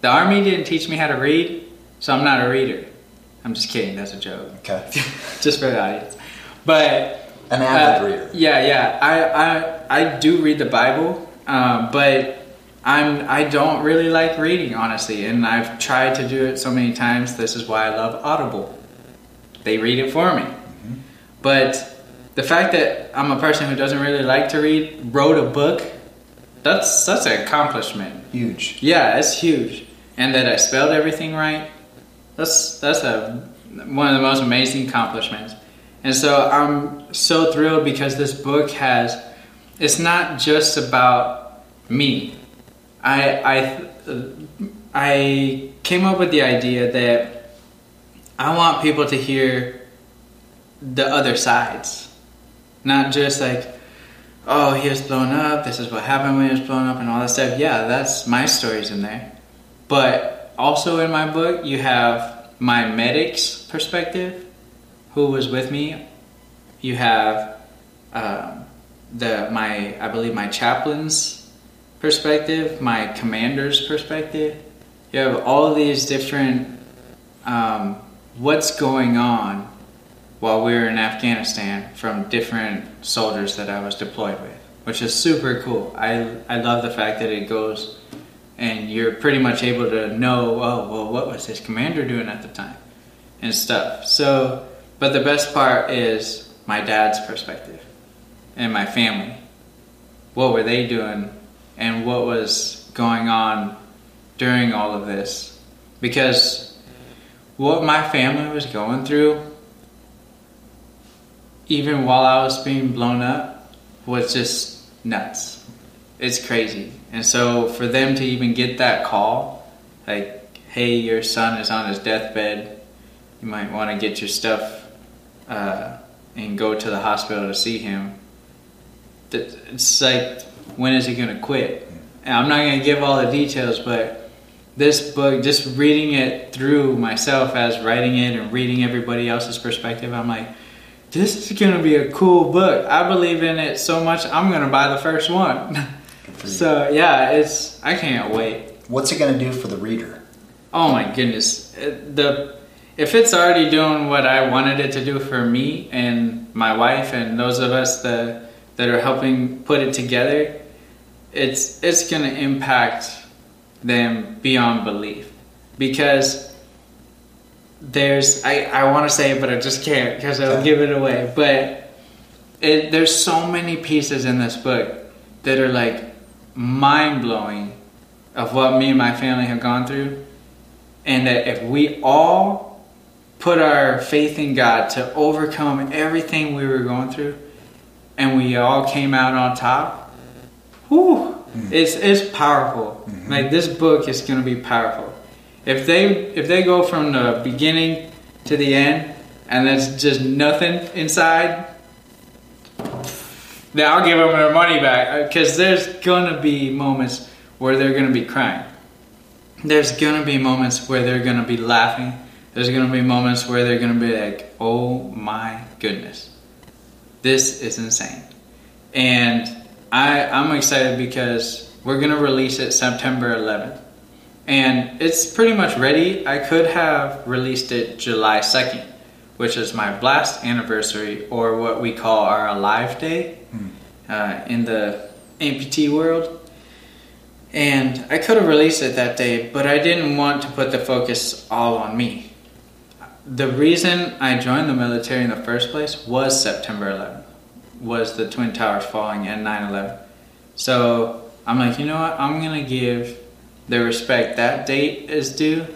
The army didn't teach me how to read, so I'm not a reader. I'm just kidding. That's a joke. Okay, just for the audience. But an avid uh, reader. Yeah, yeah. I, I I do read the Bible, um, but I'm I don't really like reading honestly, and I've tried to do it so many times. This is why I love Audible. They read it for me. Mm-hmm. But the fact that I'm a person who doesn't really like to read, wrote a book, that's that's an accomplishment. Huge. Yeah, it's huge. And that I spelled everything right. That's that's a one of the most amazing accomplishments. And so I'm so thrilled because this book has it's not just about me. I I I came up with the idea that I want people to hear the other sides. Not just like oh, he was blown up, this is what happened when he was blown up, and all that stuff. Yeah, that's my stories in there. But also in my book, you have my medic's perspective, who was with me. You have um, the my I believe my chaplain's perspective, my commander's perspective. You have all these different um, what's going on while we were in Afghanistan from different soldiers that I was deployed with, which is super cool. I I love the fact that it goes and you're pretty much able to know, oh, well, what was his commander doing at the time and stuff. So, but the best part is my dad's perspective and my family. What were they doing and what was going on during all of this? Because what my family was going through even while I was being blown up, was just nuts. It's crazy. And so for them to even get that call, like, hey, your son is on his deathbed, you might want to get your stuff uh, and go to the hospital to see him. It's like, when is he going to quit? And I'm not going to give all the details, but this book, just reading it through myself as writing it and reading everybody else's perspective, I'm like, this is gonna be a cool book. I believe in it so much. I'm gonna buy the first one. so yeah, it's I can't wait. What's it gonna do for the reader? Oh my goodness, uh, the if it's already doing what I wanted it to do for me and my wife and those of us that that are helping put it together, it's it's gonna impact them beyond belief. Because there's I, I want to say it but I just can't because I'll give it away. But it, there's so many pieces in this book that are like mind blowing of what me and my family have gone through and that if we all put our faith in God to overcome everything we were going through and we all came out on top whew, mm-hmm. it's, it's powerful. Mm-hmm. Like this book is going to be powerful. If they if they go from the beginning to the end and there's just nothing inside then I'll give them their money back uh, because there's gonna be moments where they're gonna be crying. There's gonna be moments where they're gonna be laughing. There's gonna be moments where they're gonna be like, "Oh my goodness, this is insane," and I I'm excited because we're gonna release it September 11th, and it's pretty much ready. I could have released it July 2nd, which is my blast anniversary, or what we call our Alive Day uh, in the amputee world. And I could have released it that day, but I didn't want to put the focus all on me. The reason I joined the military in the first place was September 11th, was the Twin Towers falling and 9 11. So I'm like, you know what? I'm going to give the respect that date is due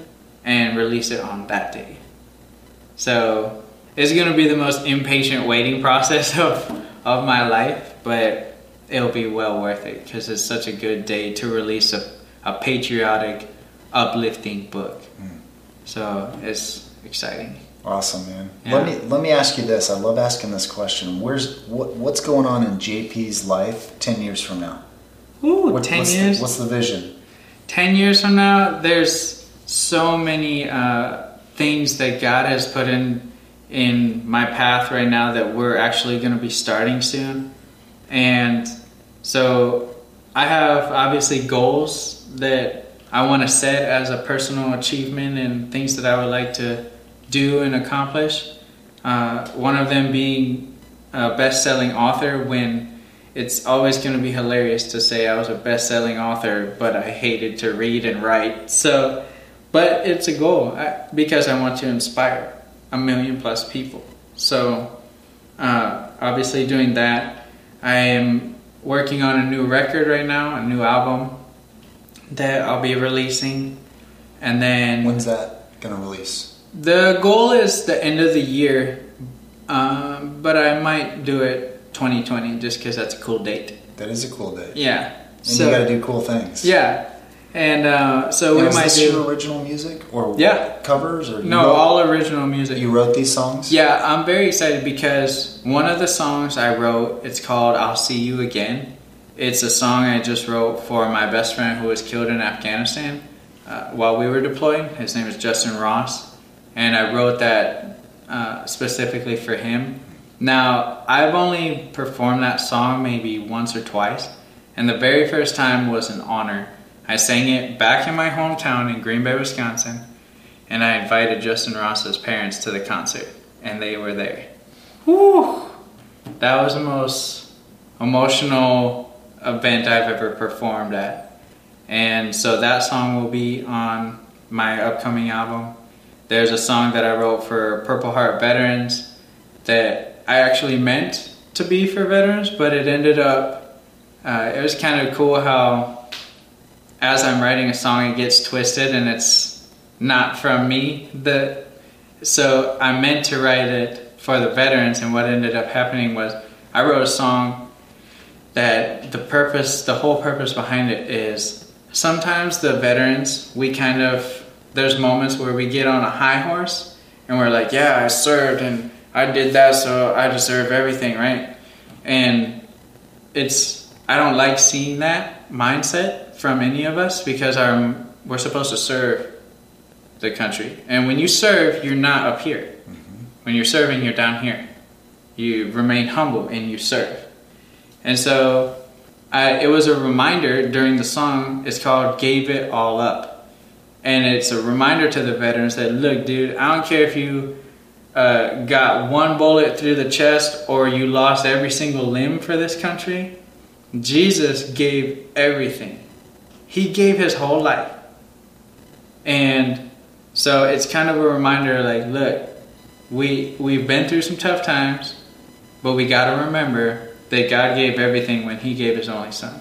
and release it on that day. So it's going to be the most impatient waiting process of, of my life, but it'll be well worth it because it's such a good day to release a, a patriotic, uplifting book. Hmm. So it's exciting. Awesome, man. Yeah. Let me let me ask you this. I love asking this question. Where's what what's going on in JP's life ten years from now? Ooh, What- 10 what's years? The, what's the vision? 10 years from now there's so many uh, things that god has put in in my path right now that we're actually going to be starting soon and so i have obviously goals that i want to set as a personal achievement and things that i would like to do and accomplish uh, one of them being a best-selling author when it's always going to be hilarious to say I was a best-selling author, but I hated to read and write. So, but it's a goal I, because I want to inspire a million plus people. So, uh, obviously, doing that, I am working on a new record right now, a new album that I'll be releasing, and then When's that gonna release? The goal is the end of the year, um, but I might do it 2020 just because that's a cool date. That is a cool date. Yeah. And so you got to do cool things. yeah, and uh, so we might do your original music or Yeah. covers or no wrote, all original music. you wrote these songs? Yeah, I'm very excited because one of the songs I wrote, it's called "I'll See You Again." It's a song I just wrote for my best friend who was killed in Afghanistan uh, while we were deployed. His name is Justin Ross, and I wrote that uh, specifically for him. Now, I've only performed that song maybe once or twice, and the very first time was an honor. I sang it back in my hometown in Green Bay, Wisconsin, and I invited Justin Ross's parents to the concert, and they were there. Whew! That was the most emotional event I've ever performed at. And so that song will be on my upcoming album. There's a song that I wrote for Purple Heart veterans that I actually meant to be for veterans, but it ended up, uh, it was kind of cool how as I'm writing a song, it gets twisted and it's not from me. The, so I meant to write it for the veterans, and what ended up happening was I wrote a song that the purpose, the whole purpose behind it is sometimes the veterans, we kind of, there's moments where we get on a high horse and we're like, yeah, I served and I did that, so I deserve everything, right? And it's, I don't like seeing that mindset from any of us because our, we're supposed to serve the country. And when you serve, you're not up here. Mm-hmm. When you're serving, you're down here. you remain humble, and you serve. And so I, it was a reminder during the song. It's called "Gave It All Up," and it's a reminder to the veterans that look, dude, I don't care if you uh, got one bullet through the chest or you lost every single limb for this country. Jesus gave everything. He gave his whole life. And so it's kind of a reminder like, look, we we've been through some tough times, but we got to remember that God gave everything when he gave his only son.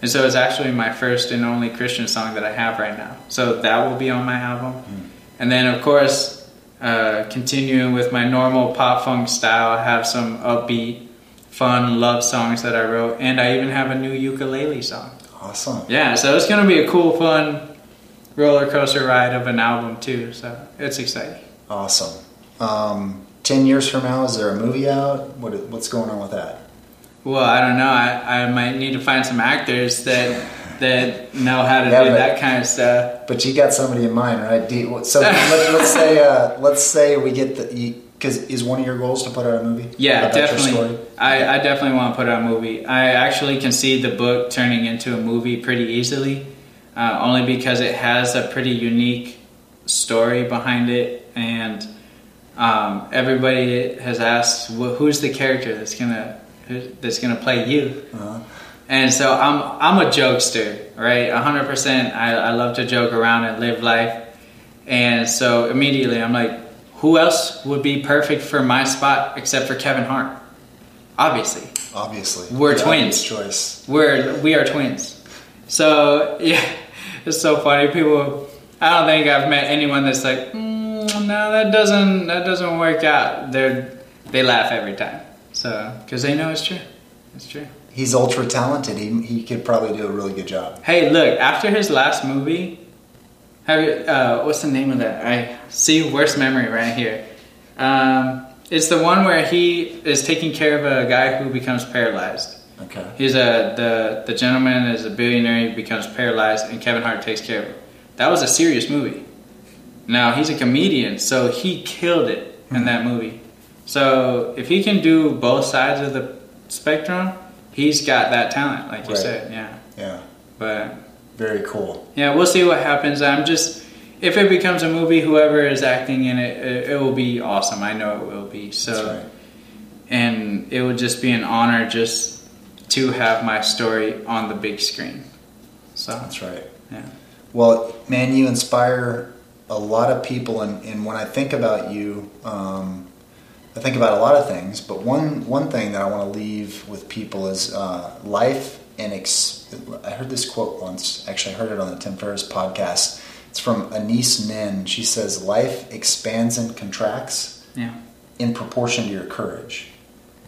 And so it's actually my first and only Christian song that I have right now. So that will be on my album. Mm. And then of course, uh, continuing with my normal pop funk style, I have some upbeat, fun love songs that I wrote, and I even have a new ukulele song. Awesome. Yeah, so it's gonna be a cool, fun roller coaster ride of an album too. So it's exciting. Awesome. Um, Ten years from now, is there a movie out? What, what's going on with that? Well, I don't know. I, I might need to find some actors that that know how to yeah, do but, that kind of stuff. But you got somebody in mind, right? You, so let, us say uh, let's say we get the because is one of your goals to put out a movie? Yeah, definitely. I, I definitely want to put out a movie. I actually can see the book turning into a movie pretty easily, uh, only because it has a pretty unique story behind it, and um, everybody has asked, well, "Who's the character that's gonna that's gonna play you?" Uh-huh. And so I'm I'm a jokester, right? 100%. I, I love to joke around and live life. And so immediately I'm like, who else would be perfect for my spot except for Kevin Hart? Obviously. Obviously. We're the twins. Choice. We're we are twins. So yeah, it's so funny. People, I don't think I've met anyone that's like, mm, no, that doesn't that doesn't work out. They they laugh every time. So because they know it's true. It's true he's ultra talented. He, he could probably do a really good job. Hey, look, after his last movie, have you, uh, what's the name of that? I see worst memory right here. Um, it's the one where he is taking care of a guy who becomes paralyzed. Okay. He's a the the gentleman is a billionaire. He becomes paralyzed, and Kevin Hart takes care of him. That was a serious movie. Now he's a comedian, so he killed it in mm-hmm. that movie. So if he can do both sides of the spectrum, he's got that talent, like you right. said. Yeah. Yeah. But very cool. Yeah, we'll see what happens. I'm just if it becomes a movie, whoever is acting in it, it, it will be awesome. I know it will be. So, right. and it would just be an honor just to have my story on the big screen. So that's right. Yeah. Well, man, you inspire a lot of people, and, and when I think about you, um, I think about a lot of things, but one one thing that I want to leave with people is uh, life and ex- I heard this quote once. Actually, I heard it on the Tim Ferriss podcast. It's from Anais Nin. She says, "Life expands and contracts yeah. in proportion to your courage."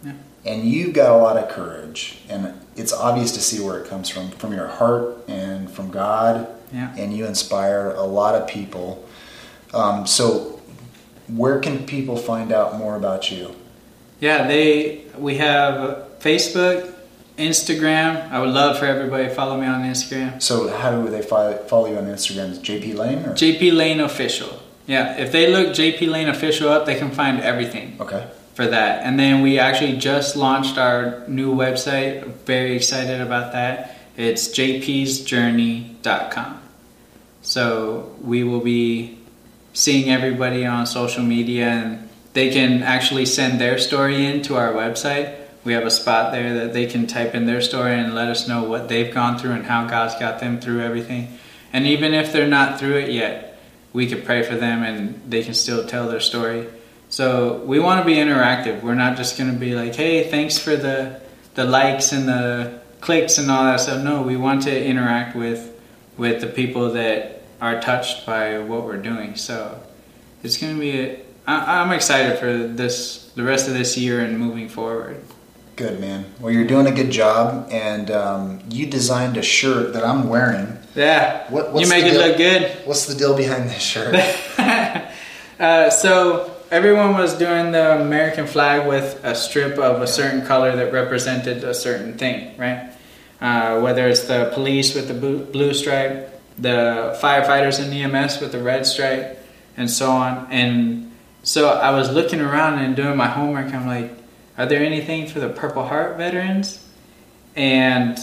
Yeah. And you've got a lot of courage, and it's obvious to see where it comes from from your heart and from God. Yeah. And you inspire a lot of people. Um, so where can people find out more about you? Yeah, they we have Facebook, Instagram. I would love for everybody to follow me on Instagram. So how do they follow you on Instagram? Is JP Lane or JP Lane official? Yeah, if they look JP Lane official up, they can find everything. Okay. For that, and then we actually just launched our new website. Very excited about that. It's jpsjourney.com. So we will be seeing everybody on social media and they can actually send their story in to our website. We have a spot there that they can type in their story and let us know what they've gone through and how God's got them through everything. And even if they're not through it yet, we could pray for them and they can still tell their story. So we want to be interactive. We're not just going to be like, "Hey, thanks for the the likes and the clicks and all that stuff." No, we want to interact with with the people that are touched by what we're doing. So it's going to be. A, I, I'm excited for this, the rest of this year and moving forward. Good man. Well, you're doing a good job, and um, you designed a shirt that I'm wearing. Yeah. What, you make it look good. What's the deal behind this shirt? uh, so everyone was doing the American flag with a strip of a certain color that represented a certain thing, right? Uh, whether it's the police with the blue stripe, the firefighters in EMS with the red stripe, and so on. And so I was looking around and doing my homework. I'm like, are there anything for the Purple Heart veterans? And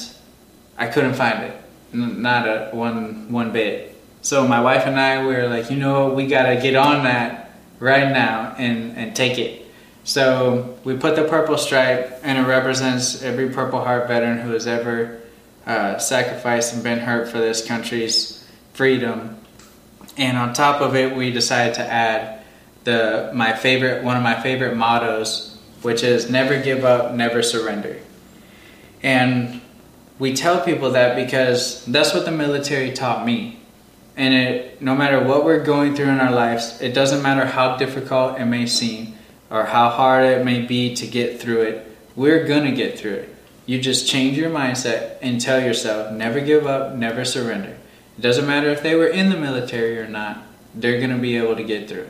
I couldn't find it, not a one one bit. So my wife and I were like, you know, we gotta get on that right now and and take it. So we put the purple stripe, and it represents every Purple Heart veteran who has ever uh, sacrificed and been hurt for this country's freedom. And on top of it, we decided to add the my favorite one of my favorite mottos, which is never give up, never surrender. And we tell people that because that's what the military taught me. And it no matter what we're going through in our lives, it doesn't matter how difficult it may seem or how hard it may be to get through it, we're gonna get through it. You just change your mindset and tell yourself never give up, never surrender. It doesn't matter if they were in the military or not, they're gonna be able to get through.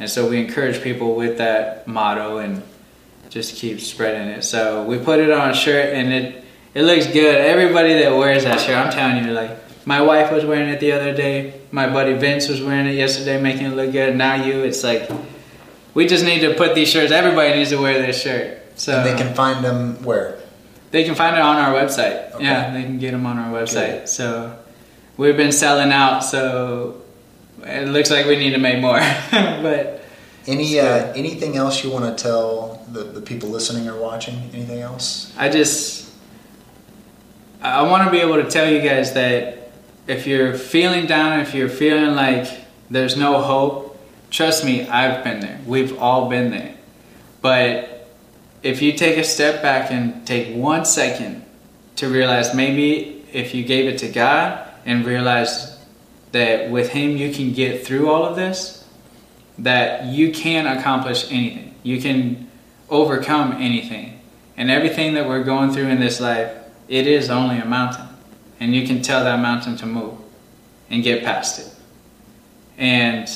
And so we encourage people with that motto and just keep spreading it. So we put it on a shirt and it it looks good. Everybody that wears that shirt, I'm telling you, like my wife was wearing it the other day. My buddy Vince was wearing it yesterday, making it look good. Now you, it's like we just need to put these shirts. Everybody needs to wear this shirt. So And they can find them where? They can find it on our website. Okay. Yeah, they can get them on our website. So we've been selling out. So it looks like we need to make more. but Any uh, anything else you want to tell the, the people listening or watching? Anything else? I just I want to be able to tell you guys that if you're feeling down, if you're feeling like there's no hope, trust me, I've been there. We've all been there. But if you take a step back and take one second to realize maybe if you gave it to God and realize that with Him you can get through all of this, that you can accomplish anything. You can overcome anything. And everything that we're going through in this life, it is only a mountain. And you can tell that mountain to move and get past it. And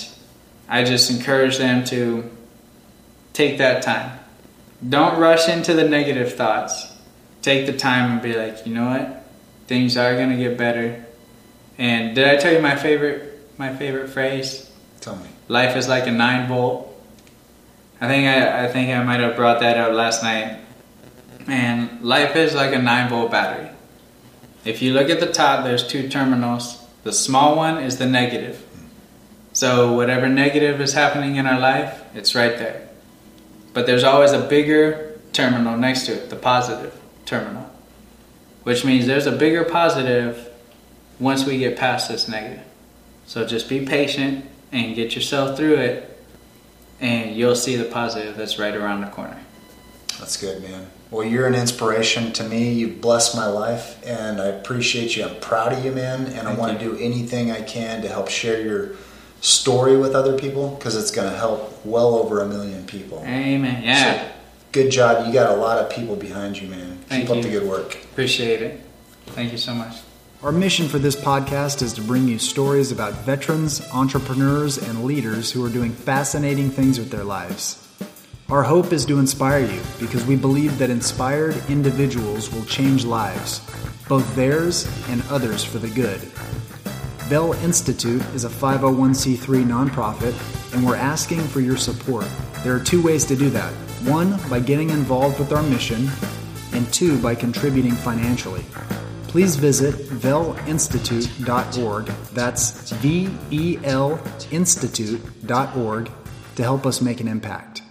I just encourage them to take that time. Don't rush into the negative thoughts. Take the time and be like, you know what? Things are gonna get better. And did I tell you my favorite my favorite phrase? Tell me. Life is like a nine volt. I think I, I think I might have brought that up last night. And life is like a nine volt battery. If you look at the top, there's two terminals. The small one is the negative. So whatever negative is happening in our life, it's right there. But there's always a bigger terminal next to it, the positive terminal. Which means there's a bigger positive once we get past this negative. So just be patient and get yourself through it, and you'll see the positive that's right around the corner. That's good, man. Well, you're an inspiration to me. You've blessed my life, and I appreciate you. I'm proud of you, man, and I Thank want to do anything I can to help share your story with other people because it's going to help well over a million people. Amen. Yeah. So, good job. You got a lot of people behind you, man. Thank Keep up the good work. Appreciate it. Thank you so much. Our mission for this podcast is to bring you stories about veterans, entrepreneurs, and leaders who are doing fascinating things with their lives. Our hope is to inspire you because we believe that inspired individuals will change lives, both theirs and others for the good. Vel Institute is a 501c3 nonprofit, and we're asking for your support. There are two ways to do that one, by getting involved with our mission, and two, by contributing financially. Please visit velinstitute.org, that's V E L Institute.org, to help us make an impact.